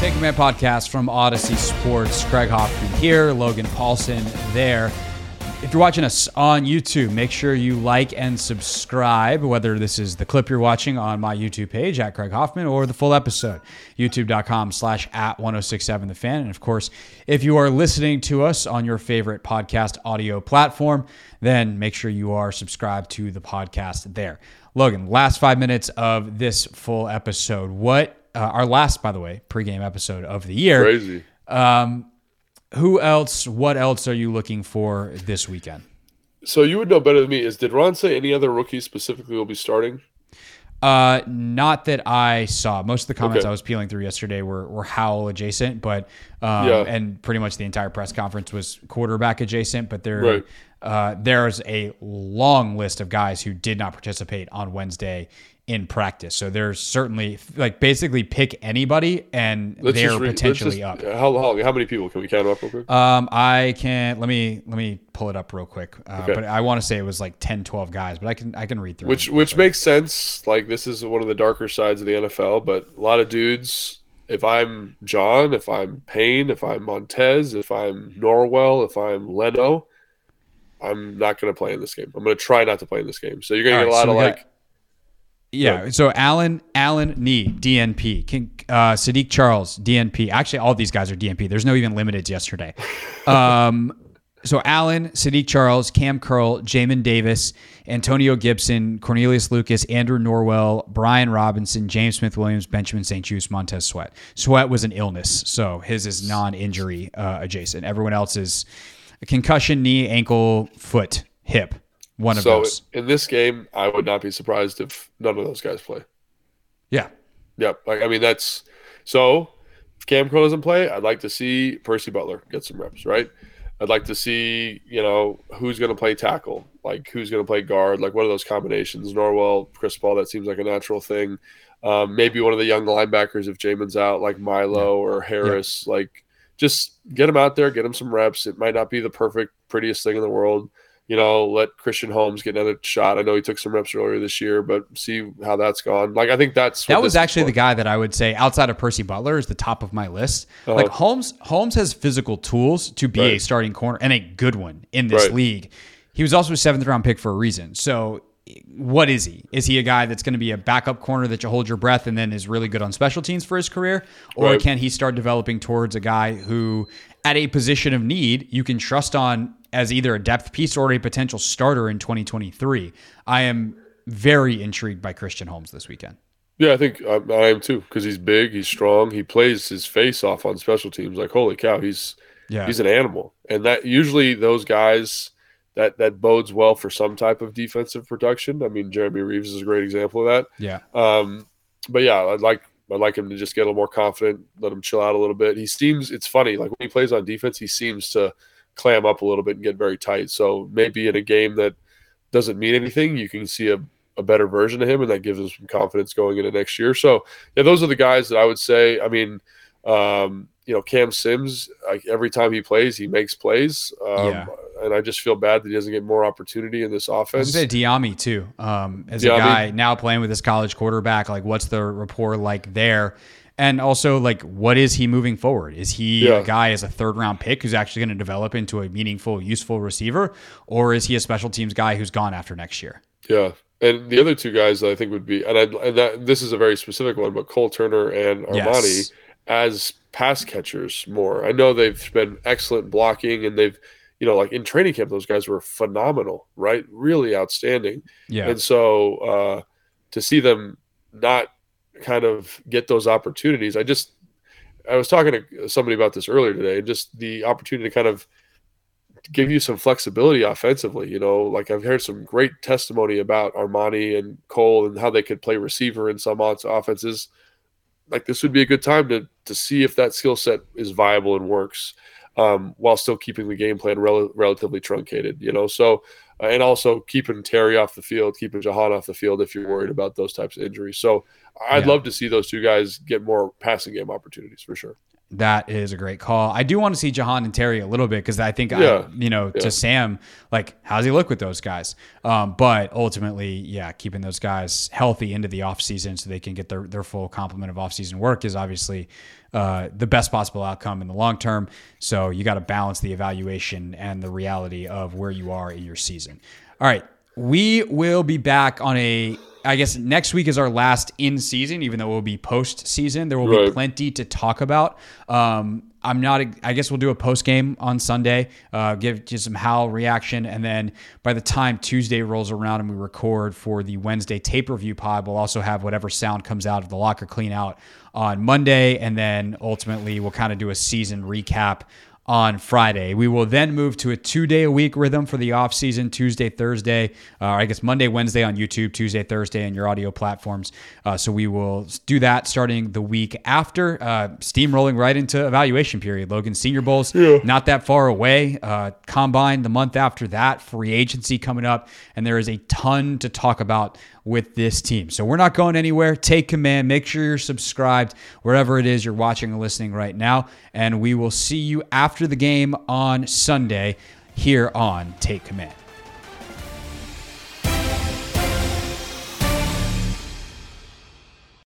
Take Command podcast from Audacy Sports. Craig Hoffman here, Logan Paulson there. If you're watching us on YouTube, make sure you like and subscribe, whether this is the clip you're watching on my YouTube page at Craig Hoffman or the full episode, youtube.com slash at 1067 The Fan. And of course, if you are listening to us on your favorite podcast audio platform, then make sure you are subscribed to the podcast there. Logan, last five minutes of this full episode. What uh, our last, by the way, pregame episode of the year. Crazy. Um, who else? What else are you looking for this weekend? So you would know better than me. Is did Ron say any other rookies specifically will be starting? Uh, not that I saw. Most of the comments Okay. I was peeling through yesterday were were Howell adjacent, but um, Yeah. and pretty much the entire press conference was quarterback adjacent. But there, Right. uh, there's a long list of guys who did not participate on Wednesday in practice. So there's certainly like basically pick anybody, and Let's they're just potentially just- up. How, how how many people can we count up real quick? Um, I can let me let me pull it up real quick. Uh, Okay. But I want to say it was like 10, 12 guys, but I can I can read through. which which makes sense. Like this is one of the darker sides of the NFL, but a lot of dudes. If I'm John, if I'm Payne, if I'm Montez, if I'm Norwell, if I'm Leno, I'm not going to play in this game. I'm going to try not to play in this game. So you're going to get a lot so of got- like. Yeah. So Allen Allen Nee DNP, King, uh, Saahdiq Charles DNP. Actually, all these guys are DNP. There's no even limiteds yesterday. Um, so Allen, Saahdiq Charles, Cam Curl, Jamin Davis, Antonio Gibson, Cornelius Lucas, Andrew Norwell, Brian Robinson, James Smith Williams, Benjamin St-Juste, Montez Sweat. Sweat was an illness, so his is non-injury uh, adjacent. Everyone else is a concussion, knee, ankle, foot, hip. One of So those. in this game, I would not be surprised if none of those guys play. Yeah. Yep. Like I mean, that's so. If Cam Curl doesn't play, I'd like to see Percy Butler get some reps, right? I'd like to see, you know, who's going to play tackle, like who's going to play guard, like what are those combinations? Norwell, Chris Paul, that seems like a natural thing. Um, maybe one of the young linebackers if Jamin's out, like Milo or Harris, like just get him out there, get him some reps. It might not be the perfect, prettiest thing in the world. You know, let Christian Holmes get another shot. I know he took some reps earlier this year, but see how that's gone. Like I think that's That was actually the guy that I would say outside of Percy Butler is the top of my list. Uh-huh. Like Holmes, Holmes has physical tools to be a starting corner and a good one in this Right. league. He was also a seventh round pick for a reason. So, what is he? Is he a guy that's going to be a backup corner that you hold your breath and then is really good on special teams for his career, or Right. can he start developing towards a guy who, at a position of need, you can trust on as either a depth piece or a potential starter in 2023? I am very intrigued by Christian Holmes this weekend. Yeah, I think I, I am too because he's big, he's strong, he plays his face off on special teams. Like holy cow, he's Yeah. he's an animal, and that usually those guys that that bodes well for some type of defensive production. I mean, Jeremy Reaves is a great example of that. Yeah. Um, but yeah, I'd like I'd like him to just get a little more confident, let him chill out a little bit. He seems it's funny, like when he plays on defense, he seems to clam up a little bit and get very tight. So maybe in a game that doesn't mean anything, you can see a, a better version of him, and that gives him some confidence going into next year. So yeah, those are the guys that I would say. I mean, um, you know, Cam Sims, like every time he plays, he makes plays. Um, Yeah. And I just feel bad that he doesn't get more opportunity in this I offense. gonna say Dyami too. Um, as a guy now playing with his college quarterback, like what's the rapport like there? And also, like, what is he moving forward? Is he Yeah. a guy as a third round pick who's actually going to develop into a meaningful, useful receiver, or is he a special teams guy who's gone after next year? Yeah, and the other two guys that I think would be, and, I, and that this is a very specific one, but Cole Turner and Armani Yes. as pass catchers more. I know they've been excellent blocking, and they've, you know, like in training camp, those guys were phenomenal, right? Really outstanding. Yeah, And so, uh, to see them not kind of get those opportunities. I just I was talking to somebody about this earlier today, just the opportunity to kind of give you some flexibility offensively. You know, like I've heard some great testimony about Armani and Cole and how they could play receiver in some offenses. Like this would be a good time to to see if that skill set is viable and works, um, while still keeping the game plan rel- relatively truncated. You know, so Uh, and also keeping Terry off the field, keeping Jahan off the field if you're worried about those types of injuries. So I'd yeah. love to see those two guys get more passing game opportunities for sure. That is a great call. I do want to see Jahan and Terry a little bit because I think, yeah. I, you know, yeah. to Sam, like, how's he look with those guys? Um, but ultimately, yeah, keeping those guys healthy into the offseason so they can get their, their full complement of offseason work is obviously uh, the best possible outcome in the long term. So you got to balance the evaluation and the reality of where you are in your season. All right. We will be back on a I guess next week is our last in season, even though it will be post season. There will right. be plenty to talk about. Um, I'm not. I guess we'll do a post game on Sunday. Uh, give just some Howell reaction, and then by the time Tuesday rolls around and we record for the Wednesday tape review pod, we'll also have whatever sound comes out of the locker clean out on Monday, and then ultimately we'll kind of do a season recap on Friday. We will then move to a two day a week rhythm for the off season Tuesday, Thursday, uh, I guess Monday, Wednesday on YouTube, Tuesday, Thursday on your audio platforms. Uh, so we will do that starting the week after, uh, steamrolling right into evaluation period. Logan, Senior Bowl's yeah. not that far away. Uh, combine the month after that, free agency coming up, and there is a ton to talk about with this team. So we're not going anywhere. Take command. Make sure you're subscribed wherever it is you're watching and listening right now. And we will see you after the game on Sunday here on Take Command.